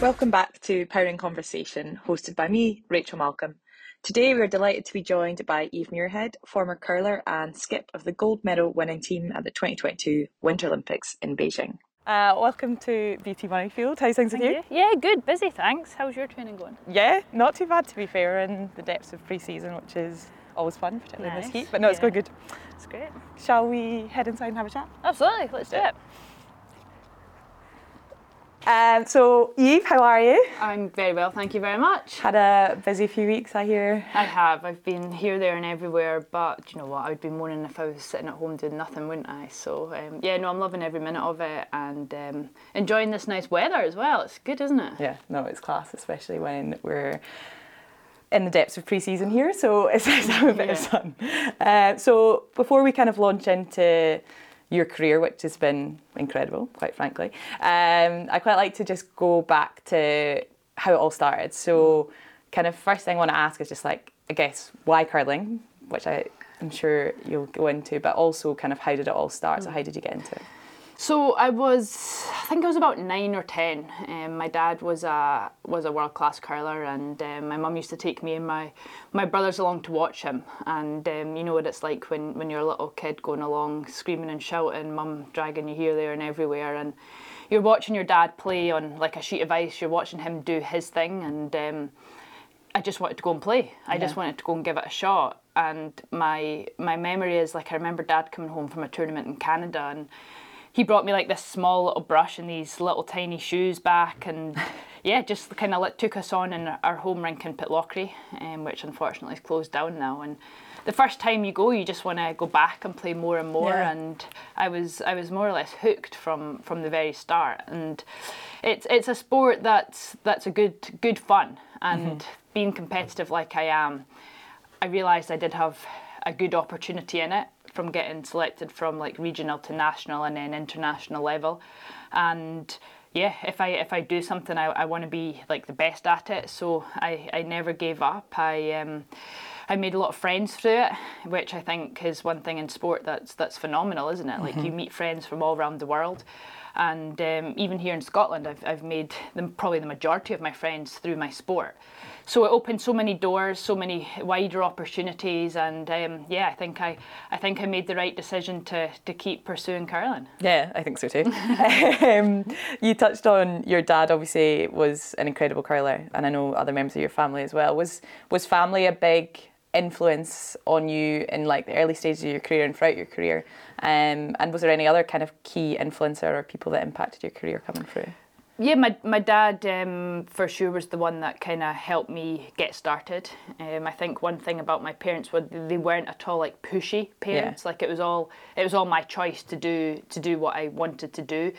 Welcome back to Powering Conversation, hosted by me, Rachel Malcolm. Today we are delighted to be joined by Eve Muirhead, former curler and skip of the gold medal winning team at the 2022 Winter Olympics in Beijing. Uh, welcome to BT Murrayfield. How's things Thank with you? you? Yeah, good, busy, thanks. How's your training going? Yeah, not too bad to be fair, in the depths of pre-season, which is always fun, particularly in Nice, this heat. But no, it's going good. It's great. Shall we head inside and have a chat? Absolutely, let's do Yeah. it. Um, so, Eve, how are you? I'm very well, thank you very much. Had a busy few weeks, I hear. I have. I've been here, there, and everywhere, but you know what? I would be moaning if I was sitting at home doing nothing, wouldn't I? So, um, yeah, no, I'm loving every minute of it and um, enjoying this nice weather as well. It's good, isn't it? Yeah, no, it's class, especially when we're in the depths of pre-season here. So it's nice to have a bit of Yeah. sun. Uh, so before we kind of launch into your career, which has been incredible, quite frankly, um, I quite like to just go back to how it all started. So, kind of first thing I want to ask is just like, I guess, why curling, which I. I'm sure you'll go into, but also kind of how did it all start? So how did you get into it? So I was, I think I was about nine or ten. Um, my dad was a was a world class curler, and um, my mum used to take me and my my brothers along to watch him. And um, you know what it's like when when you're a little kid going along, screaming and shouting, mum dragging you here, there, and everywhere, and you're watching your dad play on like a sheet of ice. You're watching him do his thing, and um, I just wanted to go and play. I just wanted to go and give it a shot. And my my memory is like I remember Dad coming home from a tournament in Canada, and he brought me like this small little brush and these little tiny shoes back, and yeah, just kind of like, took us on in our home rink in Pitlochry, um, which unfortunately is closed down now. And the first time you go, you just want to go back and play more and more. Yeah. And I was I was more or less hooked from from the very start. And it's it's a sport that's that's a good good fun. And being competitive like I am, I realised I did have a good opportunity in it from getting selected from like regional to national and then international level. And yeah, if I if I do something, I, I want to be like the best at it. So I, I never gave up. I um, I made a lot of friends through it, which I think is one thing in sport that's that's phenomenal, isn't it? Like you meet friends from all around the world. And um, even here in Scotland, I've, I've made them probably the majority of my friends through my sport. So it opened so many doors, so many wider opportunities, and um, yeah, I think I, I think I made the right decision to, to keep pursuing curling. Yeah, I think so too. um, you touched on your dad. Obviously, was an incredible curler, and I know other members of your family as well. Was was family a big influence on you in like the early stages of your career and throughout your career? Um, and was there any other kind of key influencer or people that impacted your career coming through? Yeah, my, my dad um, for sure was the one that kind of helped me get started. Um, I think one thing about my parents was they weren't at all like pushy parents. Like it was all it was all my choice to do to do what I wanted to do,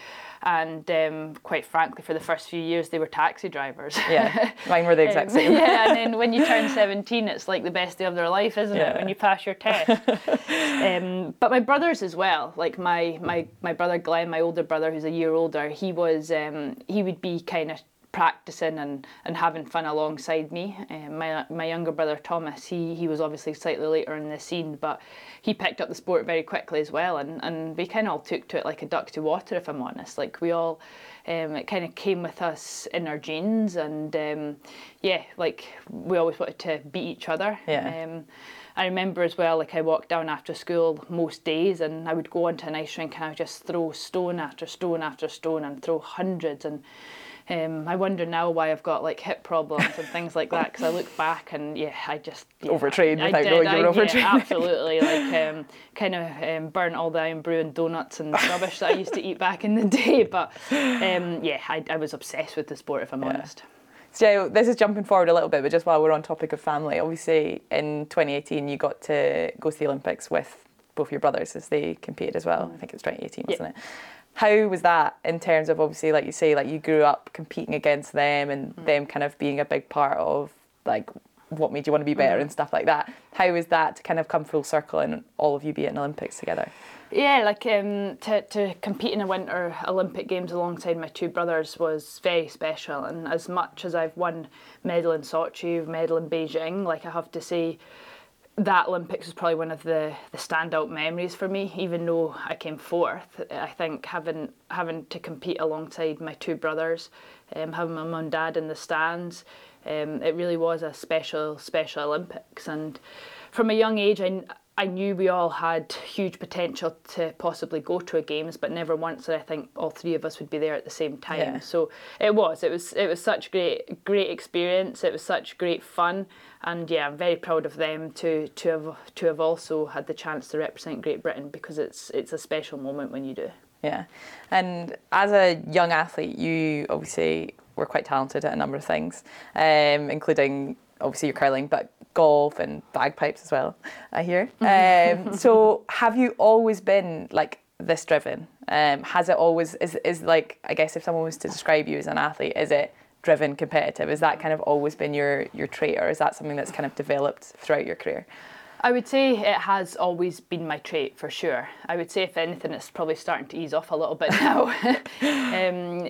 and um, quite frankly, for the first few years they were taxi drivers. Yeah, mine were the exact Um, same. yeah, and then when you turn 17, it's like the best day of their life, isn't Yeah. it? When you pass your test. um, but my brothers as well, like my, my, my brother Glenn, my older brother, who's a year older, he was um, he would be kind of practicing and, and having fun alongside me. Um, my my younger brother Thomas, he he was obviously slightly later in the scene, but he picked up the sport very quickly as well, and, and we kind of all took to it like a duck to water, if I'm honest. Like we all, um, it kind of came with us in our genes, and um, yeah, like we always wanted to beat each other. Yeah. Um, I remember as well, like I walked down after school most days, and I would go onto an ice rink and I would just throw stone after stone after stone and throw hundreds. And um, I wonder now why I've got like hip problems and things like that because I look back and yeah, I just yeah, Overtrained I without did, knowing you were overtrained. Yeah, absolutely, like um, kind of um, burnt all the Irn-Bru and donuts and rubbish that I used to eat back in the day. But um, yeah, I, I was obsessed with the sport, if I'm honest. So this is jumping forward a little bit, but just while we're on topic of family, obviously in 2018 you got to go to the Olympics with both your brothers as they competed as well. Mm. I think it was 2018, Yeah. wasn't it? How was that in terms of obviously, like you say, like you grew up competing against them and mm. them kind of being a big part of like what made you want to be better mm. and stuff like that. How was that to kind of come full circle and all of you be at an Olympics together? Yeah, like um, to, to compete in the Winter Olympic Games alongside my two brothers was very special. And as much as I've won medal in Sochi, medal in Beijing, like I have to say, that Olympics was probably one of the, the standout memories for me, even though I came fourth. I think having having to compete alongside my two brothers, um, having my mum and dad in the stands, um, it really was a special special Olympics. And from a young age, I, I knew we all had huge potential to possibly go to a games, but never once did I think all three of us would be there at the same time. Yeah. So it was, it was, it was such great, great experience. It was such great fun, and yeah, I'm very proud of them to to have to have also had the chance to represent Great Britain because it's it's a special moment when you do. Yeah. And as a young athlete, you obviously were quite talented at a number of things, um, including obviously your curling, but golf and bagpipes as well, I hear. Um, so have you always been like this driven? Um, has it always, is, is like, I guess if someone was to describe you as an athlete, is it driven, competitive? Is that kind of always been your, your trait or is that something that's kind of developed throughout your career? I would say it has always been my trait for sure. I would say if anything, it's probably starting to ease off a little bit now. um, um,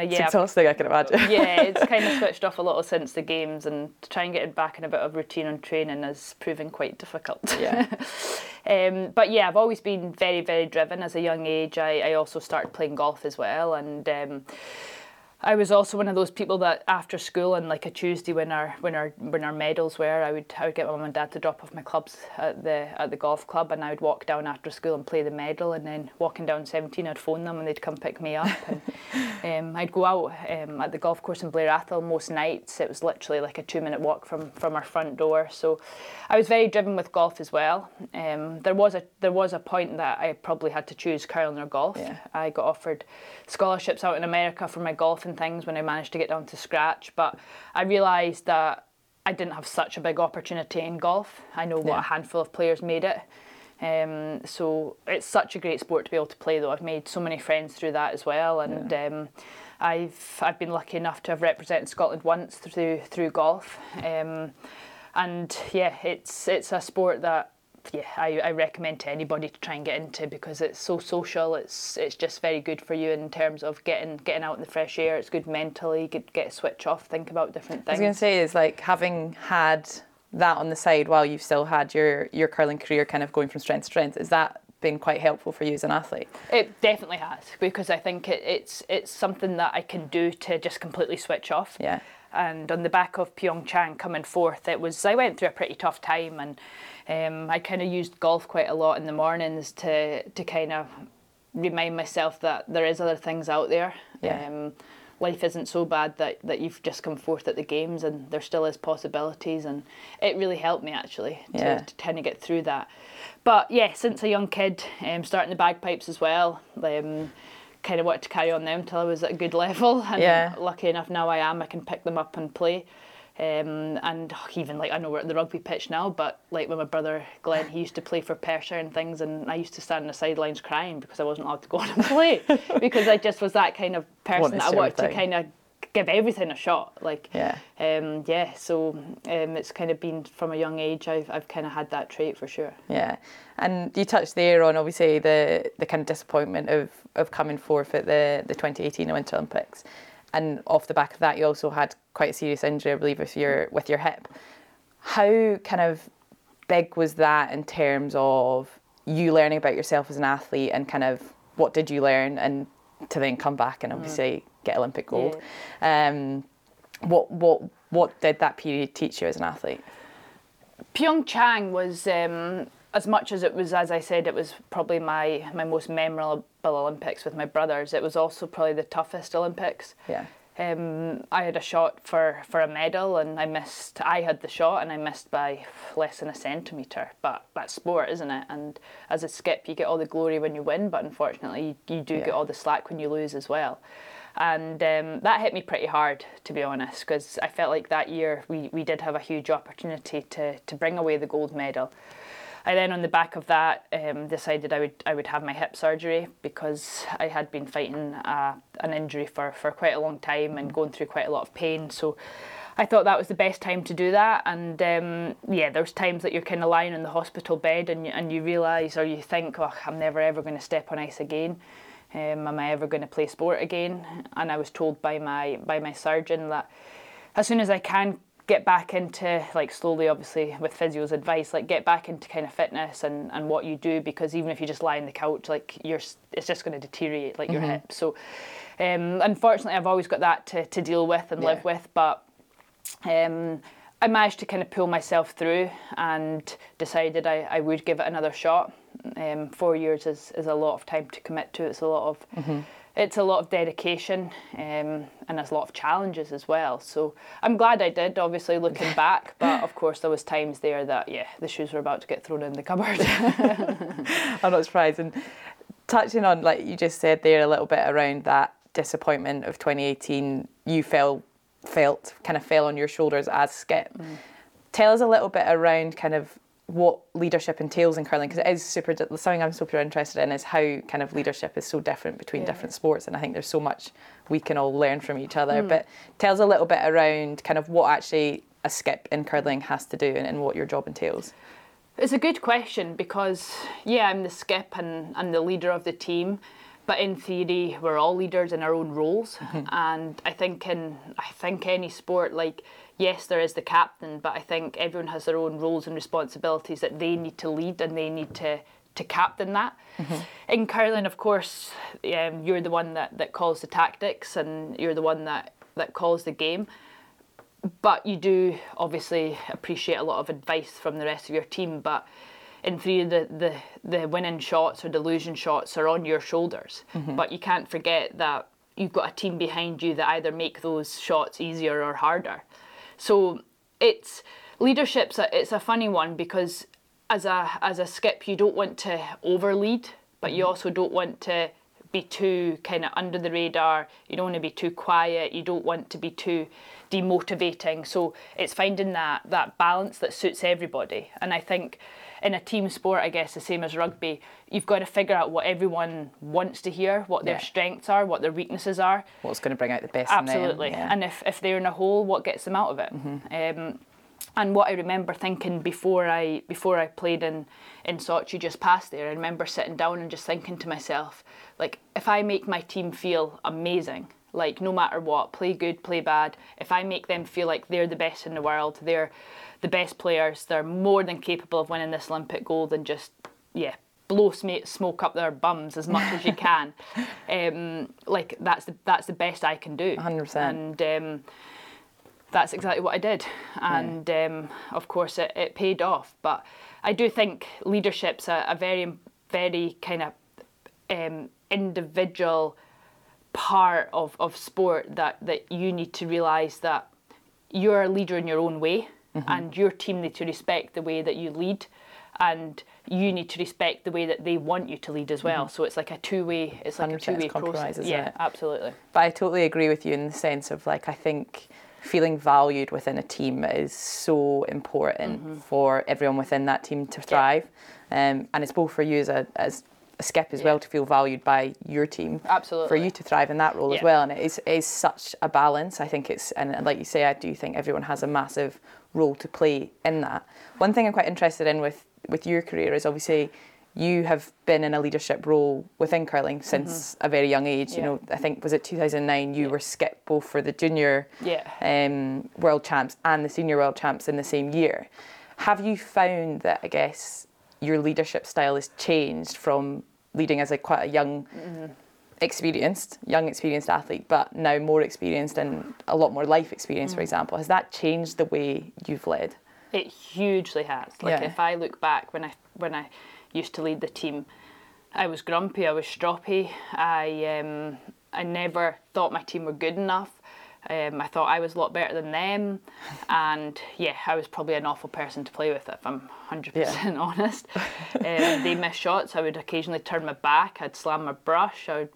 It's yeah, exhausting, I can imagine. yeah, it's kind of switched off a little since the games, and trying to try and get it back in a bit of routine and training is proving quite difficult. Yeah. um, but yeah, I've always been very, very driven. As a young age, I, I also started playing golf as well, and. I was also one of those people that after school on like a Tuesday when our when our when our medals were, I would I would get my mum and dad to drop off my clubs at the at the golf club, and I would walk down after school and play the medal, and then walking down 17, I'd phone them and they'd come pick me up, and um, I'd go out um, at the golf course in Blair Atholl most nights. It was literally like a two minute walk from from our front door, so I was very driven with golf as well. Um, there was a there was a point that I probably had to choose curling or golf. Yeah. I got offered scholarships out in America for my golf and things when I managed to get down to scratch, but I realised that I didn't have such a big opportunity in golf. I know what Yeah. a handful of players made it. Um, so it's such a great sport to be able to play though. I've made so many friends through that as well and um, I've I've been lucky enough to have represented Scotland once through through golf. Um, and yeah, it's it's a sport that yeah, I, I recommend to anybody to try and get into because it's so social. It's it's just very good for you in terms of getting getting out in the fresh air. It's good mentally. Get get a switch off, think about different things. I was going to say is like having had that on the side while you've still had your your curling career kind of going from strength to strength. Is that been quite helpful for you as an athlete? It definitely has because I think it, it's it's something that I can do to just completely switch off. Yeah. And on the back of Pyeongchang coming fourth, it was I went through a pretty tough time, and um, I kind of used golf quite a lot in the mornings to to kind of remind myself that there is other things out there. Yeah. Um, life isn't so bad that, that you've just come fourth at the games and there still is possibilities and it really helped me actually to, Yeah. to kind of get through that but yeah since a young kid um, starting the bagpipes as well um, kind of wanted to carry on them until I was at a good level and Yeah. lucky enough now I am I can pick them up and play um, and oh, even like I know we're at the rugby pitch now, but like when my brother Glenn, he used to play for Perthshire and things, and I used to stand on the sidelines crying because I wasn't allowed to go on and play because I just was that kind of person that I wanted to kind of give everything a shot. Like Yeah. um, yeah. So um, it's kind of been from a young age. I've I've kind of had that trait for sure. Yeah, and you touched there on obviously the the kind of disappointment of of coming fourth at the the 2018 Winter Olympics, and off the back of that, you also had quite a serious injury, I believe, with your with your hip. How kind of big was that in terms of you learning about yourself as an athlete, and kind of what did you learn, and to then come back and obviously get Olympic gold. Um, what what what did that period teach you as an athlete? Pyeongchang was um, as much as it was, as I said, it was probably my my most memorable Olympics with my brothers. It was also probably the toughest Olympics. Yeah. Um, I had a shot for, for a medal and I missed. I had the shot and I missed by less than a centimetre. But that's sport, isn't it? And as a skip, you get all the glory when you win, but unfortunately, you, you do Yeah. get all the slack when you lose as well. And um, that hit me pretty hard, to be honest, because I felt like that year we, we did have a huge opportunity to, to bring away the gold medal. I then, on the back of that, um, decided I would I would have my hip surgery because I had been fighting uh, an injury for, for quite a long time and going through quite a lot of pain. So I thought that was the best time to do that. And um, yeah, there's times that you're kind of lying in the hospital bed and you, and you realise or you think, oh, I'm never ever going to step on ice again. Um, am I ever going to play sport again? And I was told by my by my surgeon that as soon as I can get back into like slowly obviously with physio's advice like get back into kind of fitness and, and what you do because even if you just lie on the couch like you're it's just going to deteriorate like your Mm-hmm. hip so um, unfortunately i've always got that to, to deal with and live with but um, I managed to kind of pull myself through and decided I, I would give it another shot. Um, four years is, is a lot of time to commit to. It's a lot of Mm-hmm. it's a lot of dedication um, and there's a lot of challenges as well. So I'm glad I did. Obviously, looking back, but of course there was times there that yeah the shoes were about to get thrown in the cupboard. I'm not surprised. And touching on, like you just said there, a little bit around that disappointment of 2018, you felt felt kind of fell on your shoulders as Skip. Tell us a little bit around kind of what leadership entails in curling because it is super. Something I'm super interested in is how kind of leadership is so different between Yeah. different sports, and I think there's so much we can all learn from each other. Hmm. But tell us a little bit around kind of what actually a skip in curling has to do and, and what your job entails. It's a good question because, yeah, I'm the skip and, and the leader of the team, but in theory, we're all leaders in our own roles. And I think in I think any sport, like yes, there is the captain, but I think everyone has their own roles and responsibilities that they need to lead and they need to to captain that. In curling, of course, um, you're the one that, that calls the tactics and you're the one that, that calls the game but you do obviously appreciate a lot of advice from the rest of your team. But in theory, the, the, the winning shots or losing shots are on your shoulders. Mm-hmm. But you can't forget that you've got a team behind you that either make those shots easier or harder. So it's leadership's a, it's a funny one because as a as a skip you don't want to overlead, but you mm-hmm. also don't want to be too kind of under the radar. You don't want to be too quiet. You don't want to be too demotivating. So it's finding that that balance that suits everybody. And I think in a team sport, I guess the same as rugby, you've got to figure out what everyone wants to hear, what their Yeah. strengths are, what their weaknesses are. What's going to bring out the best in them? Absolutely. yeah. And if, if they're in a hole, what gets them out of it? Um, and what I remember thinking before I before I played in in Sochi just past there, I remember sitting down and just thinking to myself, like, if I make my team feel amazing, like no matter what, play good, play bad, if I make them feel like they're the best in the world, they're the best players, they're more than capable of winning this Olympic gold and just yeah, blow smoke up their bums as much as you can. Um, like that's the that's the best I can do. 100%. And um, that's exactly what I did. And um, of course, it, it paid off. But I do think leadership's a, a very, very kind of um, individual part of, of sport that, that you need to realise that you're a leader in your own way and your team need to respect the way that you lead and you need to respect the way that they want you to lead as well. So it's like a two-way, it's like a two-way compromise, process. Yeah, it? absolutely. But I totally agree with you in the sense of like I think feeling valued within a team is so important Mm-hmm. for everyone within that team to thrive, um, and it's both for you as a as a skip as well to feel valued by your team. Absolutely. For you to thrive in that role as well, and it is, it is such a balance. I think it's and like you say, I do think everyone has a massive role to play in that. One thing I'm quite interested in with with your career is obviously you have been in a leadership role within curling since a very young age. You Mm-hmm. Know, I think was it 2009 you were skip both for the junior Yeah. um, world champs and the senior world champs in the same year. Have you found that I guess your leadership style has changed from leading as a quite a young, experienced, young experienced athlete, but now more experienced and a lot more life experience, for example? Has that changed the way you've led? It hugely has. Like Yeah. if I look back when I when I used to lead the team, I was grumpy, I was stroppy. I um, I never thought my team were good enough. Um, I thought I was a lot better than them, and yeah, I was probably an awful person to play with if I'm hundred percent honest. um, they missed shots. I would occasionally turn my back. I'd slam my brush. I would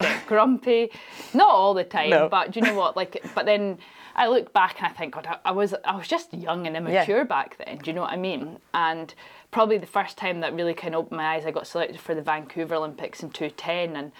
get grumpy. Not all the time, No. but do you know what? Like, but then I look back and I think, God, I, I was I was just young and immature back then. Do you know what I mean? And probably the first time that really kind of opened my eyes, I got selected for the Vancouver Olympics in 2010, and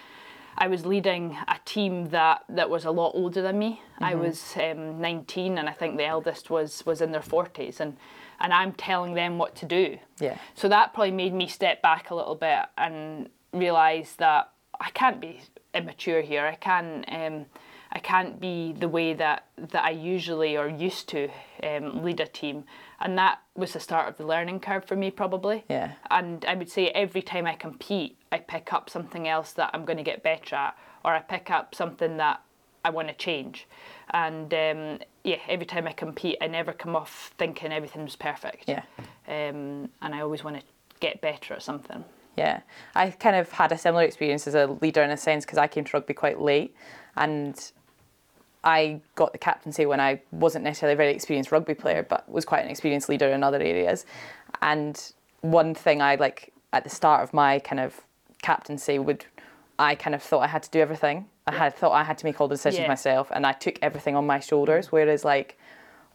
I was leading a team that, that was a lot older than me. I was um, 19, and I think the eldest was was in their 40s, and and I'm telling them what to do. Yeah. So that probably made me step back a little bit and realise that I can't be immature here. I can um, I can't be the way that that I usually or used to um, lead a team, and that was the start of the learning curve for me probably. Yeah. And I would say every time I compete, I pick up something else that I'm going to get better at, or I pick up something that I want to change. And um, yeah, every time I compete, I never come off thinking everything's perfect. Yeah. Um, and I always want to get better at something. Yeah, I kind of had a similar experience as a leader in a sense because I came to rugby quite late, and I got the captaincy when I wasn't necessarily a very experienced rugby player, but was quite an experienced leader in other areas. And one thing I like at the start of my kind of captaincy would, I kind of thought I had to do everything. I had thought I had to make all the decisions Yeah. myself, and I took everything on my shoulders. Whereas like.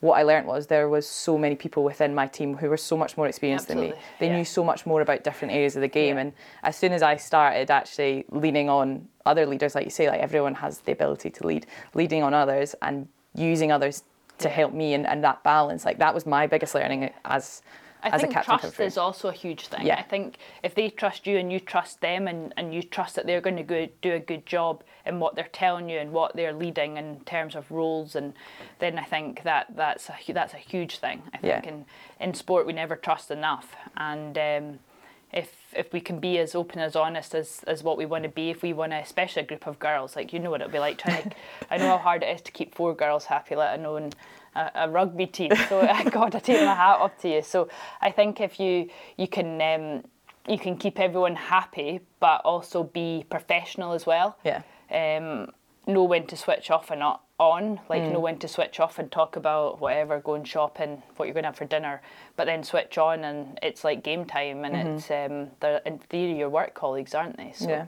What I learned was there was so many people within my team who were so much more experienced than me. They yeah. knew so much more about different areas of the game, Yeah. and as soon as I started actually leaning on other leaders, like you say, like everyone has the ability to lead, leading on others and using others to Yeah. help me and, and that balance, like that was my biggest learning as I as think a captain. trust for- is also a huge thing. Yeah. I think if they trust you and you trust them and, and you trust that they're going to go do a good job in what they're telling you and what they're leading in terms of roles, and then I think that that's a that's a huge thing. I Yeah. think in in sport we never trust enough, and um, if if we can be as open as honest as, as what we want to be, if we want to, especially a group of girls, like you know what it'll be like trying to. I know how hard it is to keep four girls happy, let alone a, a rugby team. So I God, I take my hat off to you. So I think if you you can um, you can keep everyone happy, but also be professional as well. Yeah. Um, know when to switch off and not on, like know when to switch off and talk about whatever, going shopping, what you're going to have for dinner, but then switch on and it's like game time and it's um, they're in theory your work colleagues, aren't they? So Yeah.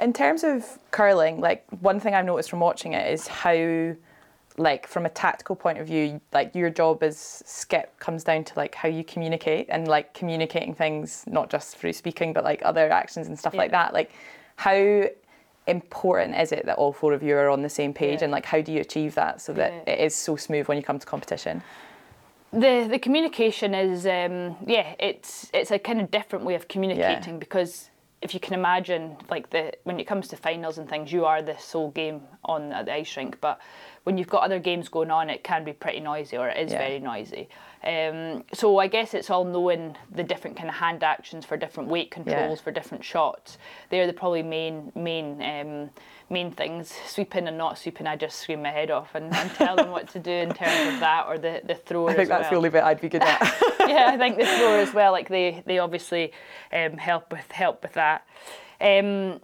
In terms of curling, like one thing I've noticed from watching it is how, like from a tactical point of view, like your job as skip comes down to like how you communicate and like communicating things not just through speaking but like other actions and stuff like that. Like how important is it that all four of you are on the same page Yeah. and like how do you achieve that so that Yeah. it is so smooth when you come to competition? the the communication is um, yeah it's it's a kind of different way of communicating because if you can imagine like the when it comes to finals and things you are the sole game on the ice rink but when you've got other games going on it can be pretty noisy or it is Yeah. very noisy um, so I guess it's all knowing the different kind of hand actions for different weight controls for different shots they're the probably main main um, main things sweeping and not sweeping I just scream my head off and, and tell them what to do in terms of that or the the throw I think that's the well only bit I'd be good at. yeah, I think the thrower as well. Like they, they obviously um, help with help with that. Um,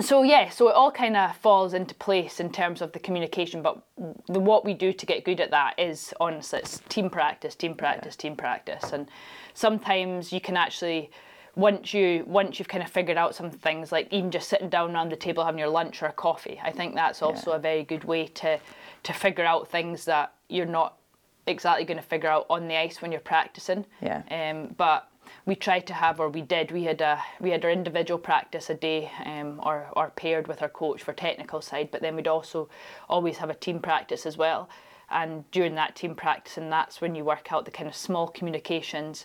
so yeah, so it all kind of falls into place in terms of the communication. But the what we do to get good at that is honestly, it's team practice, team practice, team practice, and sometimes you can actually. Once you once you've kind of figured out some things, like even just sitting down around the table having your lunch or a coffee, I think that's also a very good way to to figure out things that you're not exactly going to figure out on the ice when you're practicing. Yeah. Um, but we tried to have, or we did, we had a we had our individual practice a day, um, or or paired with our coach for technical side. But then we'd also always have a team practice as well. And during that team practice, and that's when you work out the kind of small communications,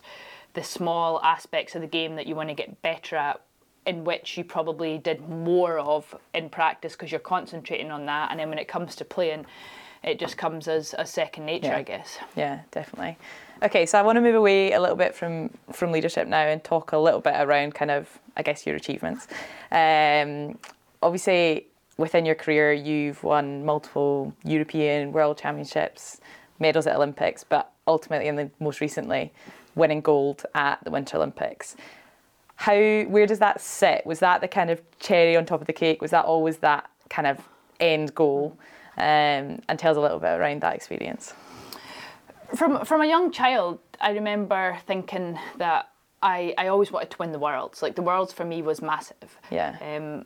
the small aspects of the game that you want to get better at in which you probably did more of in practice because you're concentrating on that and then when it comes to playing it just comes as a second nature Yeah. i guess Yeah, definitely. Okay, so I want to move away a little bit from from leadership now and talk a little bit around kind of I guess your achievements. Um, obviously, within your career, you've won multiple European World Championships, medals at Olympics, but ultimately, and then most recently, winning gold at the Winter Olympics. How where does that sit? Was that the kind of cherry on top of the cake? Was that always that kind of end goal? Um, and tell us a little bit around that experience. From from a young child i remember thinking that i i always wanted to win the worlds like the worlds for me was massive Yeah. um,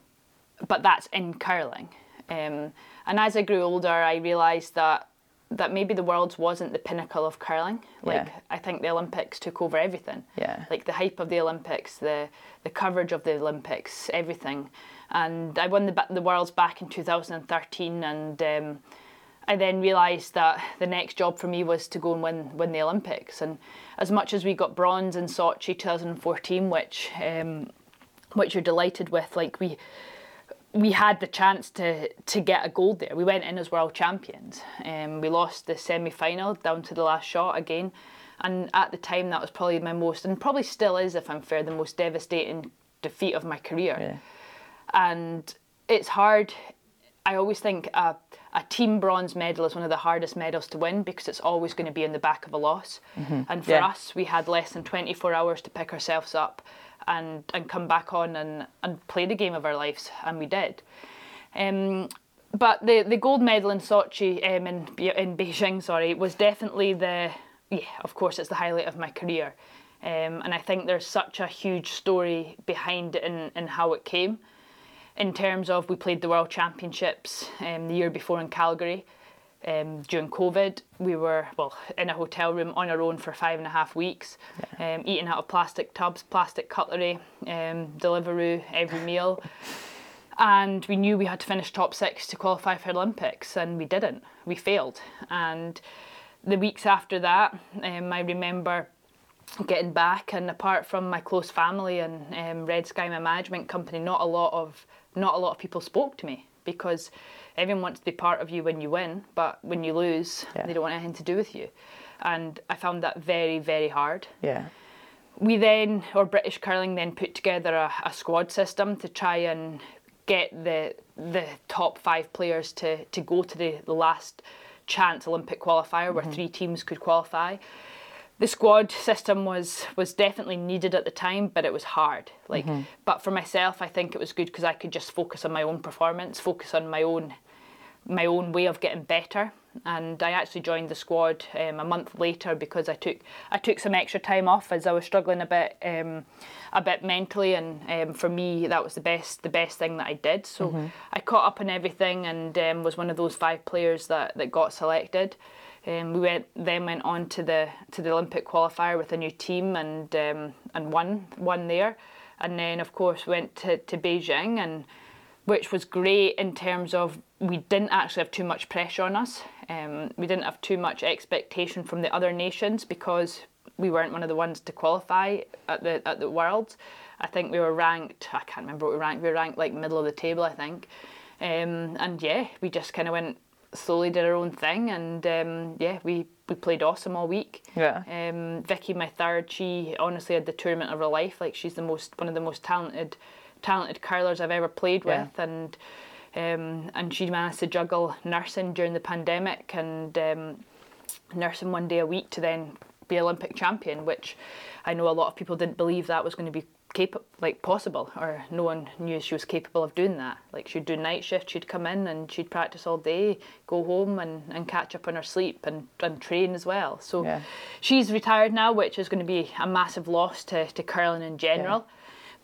but that's in curling um, and as i grew older i realized that that maybe the worlds wasn't the pinnacle of curling like Yeah. i think the olympics took over everything Yeah. like the hype of the olympics the the coverage of the olympics everything and i won the the worlds back in 2013 and um, I then realised that the next job for me was to go and win win the Olympics. And as much as we got bronze in Sochi 2014, which um, which you're delighted with, like we we had the chance to to get a gold there. We went in as world champions. Um, we lost the semi final down to the last shot again, and at the time that was probably my most, and probably still is, if I'm fair, the most devastating defeat of my career. Yeah. And it's hard. I always think a, a team bronze medal is one of the hardest medals to win because it's always going to be in the back of a loss. And for Yeah. us, we had less than 24 hours to pick ourselves up and, and come back on and, and play the game of our lives, and we did. Um, but the, the gold medal in Sochi, um, in, in Beijing, sorry, was definitely the, yeah, of course, it's the highlight of my career. Um, and I think there's such a huge story behind it and, in how it came. In terms of, we played the World Championships um, the year before in Calgary. Um, during COVID, we were well in a hotel room on our own for five and a half weeks, um, eating out of plastic tubs, plastic cutlery, um, Deliveroo every meal and we knew we had to finish top six to qualify for Olympics, and we didn't. We failed. And the weeks after that, um, I remember getting back, and apart from my close family and um, Red Sky, my management company, not a lot of not a lot of people spoke to me because everyone wants to be part of you when you win, but when you lose, Yeah. they don't want anything to do with you. And I found that very, very hard Yeah. we then, or British curling, then put together a, a squad system to try and get the the top five players to, to go to the, the last chance Olympic qualifier where mm-hmm. three teams could qualify. The squad system was was definitely needed at the time, but it was hard. Like, but for myself, I think it was good because I could just focus on my own performance, focus on my own my own way of getting better. And I actually joined the squad um, a month later because I took I took some extra time off as I was struggling a bit um, a bit mentally, and um, for me that was the best the best thing that I did. So I caught up on everything and um, was one of those five players that, that got selected. Um, we went then went on to the to the Olympic qualifier with a new team and um, and won won there, and then of course went to, to Beijing and which was great in terms of we didn't actually have too much pressure on us. Um, we didn't have too much expectation from the other nations because we weren't one of the ones to qualify at the at the Worlds. I think we were ranked. I can't remember what we ranked. We were ranked like middle of the table, I think. Um, and yeah, we just kind of went slowly, did our own thing, and um, yeah, we we played awesome all week. Yeah. Um, Vicky, my third, she honestly had the tournament of her life. Like she's the most one of the most talented talented curlers I've ever played Yeah. with, and um, and she managed to juggle nursing during the pandemic and um, nursing one day a week to then be Olympic champion, which I know a lot of people didn't believe that was going to be capable, like possible, or no one knew she was capable of doing that. Like she'd do night shift, she'd come in and she'd practice all day, go home and, and catch up on her sleep and, and train as well. So Yeah. she's retired now, which is going to be a massive loss to, to curling in general.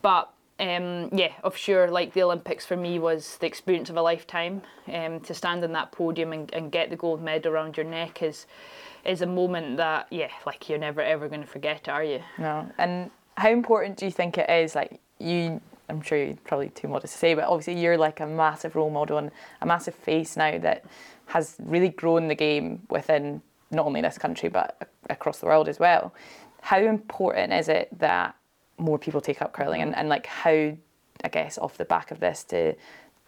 But um, yeah, of sure, like the Olympics for me was the experience of a lifetime. Um, to stand on that podium and, and get the gold medal around your neck is is a moment that yeah, like you're never ever going to forget, are you? No. And how important do you think it is? Like you, I'm sure you're probably too modest to say, but obviously you're like a massive role model and a massive face now that has really grown the game within not only this country but across the world as well. How important is it that more people take up curling and, and like how, I guess, off the back of this to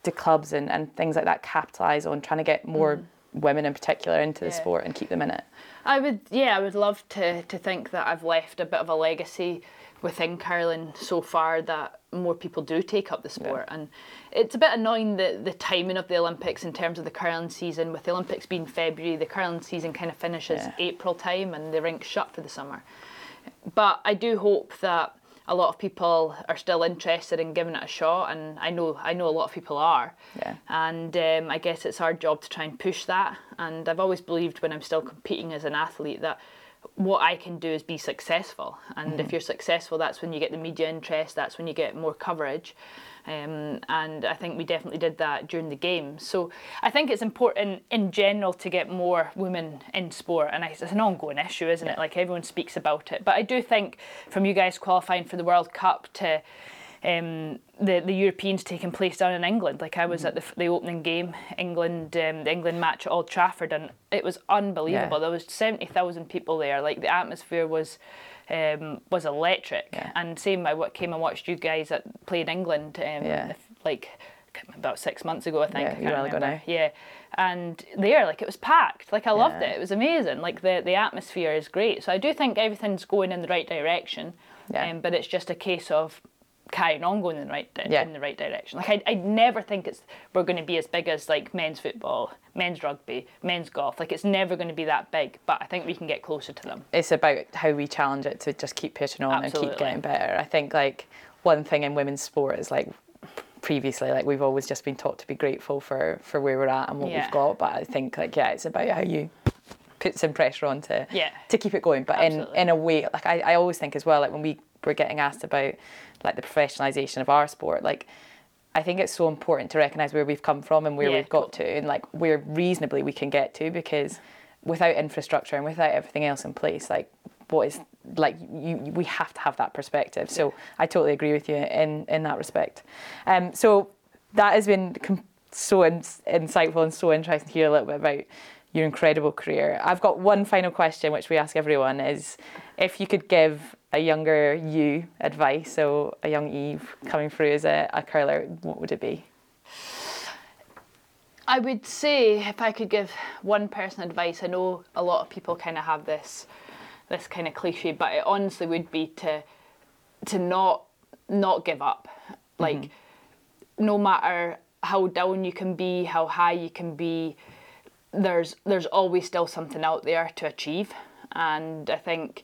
to clubs and, and things like that capitalise on trying to get more mm. women in particular into the Yeah. sport and keep them in it? I would, yeah, I would love to, to think that I've left a bit of a legacy within curling so far that more people do take up the sport. And it's a bit annoying that the timing of the Olympics in terms of the curling season. With the Olympics being February, the curling season kind of finishes Yeah. April time and the rink's shut for the summer. But I do hope that a lot of people are still interested in giving it a shot, and I know I know a lot of people are. Yeah. And um, I guess it's our job to try and push that. And I've always believed when I'm still competing as an athlete that what I can do is be successful. And if you're successful, that's when you get the media interest. That's when you get more coverage. Um, and I think we definitely did that during the game. So I think it's important in general to get more women in sport, and it's an ongoing issue, isn't it? Like everyone speaks about it. But I do think from you guys qualifying for the World Cup to um, the the Europeans taking place down in England. Like I was at the, the opening game, England, um, the England match at Old Trafford, and it was unbelievable. Yeah. There was seventy thousand people there. Like the atmosphere was um, was electric. Yeah. And same, I came and watched you guys at play in England. Um, Yeah. like about six months ago, I think. Yeah, I a can't while ago now. Yeah, and there, like it was packed. Like I loved it. It was amazing. Like the the atmosphere is great. So I do think everything's going in the right direction. Yeah. Um, but it's just a case of carrying on going in the right di- Yeah. in the right direction. Like I, I never think it's we're going to be as big as like men's football, men's rugby, men's golf. Like it's never going to be that big. But I think we can get closer to them. it's about how we challenge it to just keep pushing on and keep getting better. I think like one thing in women's sport is like previously like we've always just been taught to be grateful for for where we're at and what Yeah. we've got. But I think like yeah, it's about how you put some pressure on to Yeah. to keep it going. But in in a way, like I, I always think as well, like when we were getting asked about like the professionalization of our sport, like I think it's so important to recognize where we've come from and where Yeah, we've got to and like where reasonably we can get to because without infrastructure and without everything else in place, like what is like you, we have to have that perspective. So I totally agree with you in in that respect. Um, so that has been com- so in- insightful and so interesting to hear a little bit about your incredible career. I've got one final question, which we ask everyone: is if you could give a younger you advice, so a young Eve coming through as a, a curler, what would it be? I would say if I could give one person advice, I know a lot of people kind of have this this kind of cliche, but it honestly would be to to not not give up. Mm-hmm. Like no matter how down you can be, how high you can be, there's there's always still something out there to achieve. And I think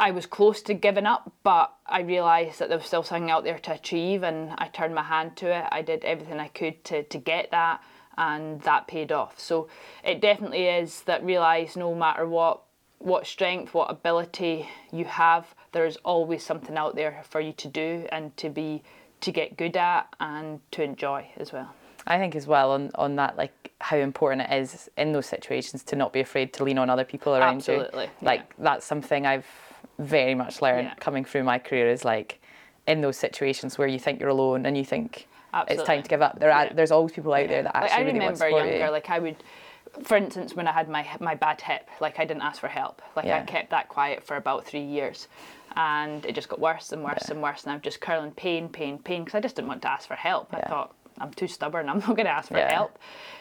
I was close to giving up, but I realised that there was still something out there to achieve, and I turned my hand to it. I did everything I could to, to get that, and that paid off. So it definitely is that realise no matter what what strength, what ability you have, there is always something out there for you to do and to be to get good at and to enjoy as well. I think as well on, on that, like how important it is in those situations to not be afraid to lean on other people around you. Absolutely, Like yeah. that's something I've very much learned Yeah. coming through my career is like in those situations where you think you're alone and you think it's time to give up. There are Yeah. there's always people out there that Like, actually I really want remember support younger, you. like I would, for instance, when I had my my bad hip, like I didn't ask for help. Like I kept that quiet for about three years, and it just got worse and worse and worse. And I'm just curling pain, pain, pain, because I just didn't want to ask for help. I thought I'm too stubborn. I'm not going to ask for Yeah. help.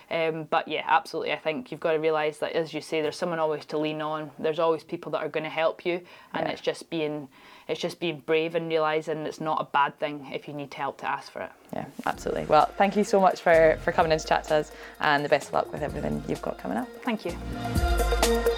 Um, but yeah, absolutely. I think you've got to realise that, as you say, there's someone always to lean on. There's always people that are going to help you, and Yeah. it's just being it's just being brave and realising it's not a bad thing if you need help to ask for it. Yeah, absolutely. Well, thank you so much for, for coming in to chat to us and the best of luck with everything you've got coming up. Thank you.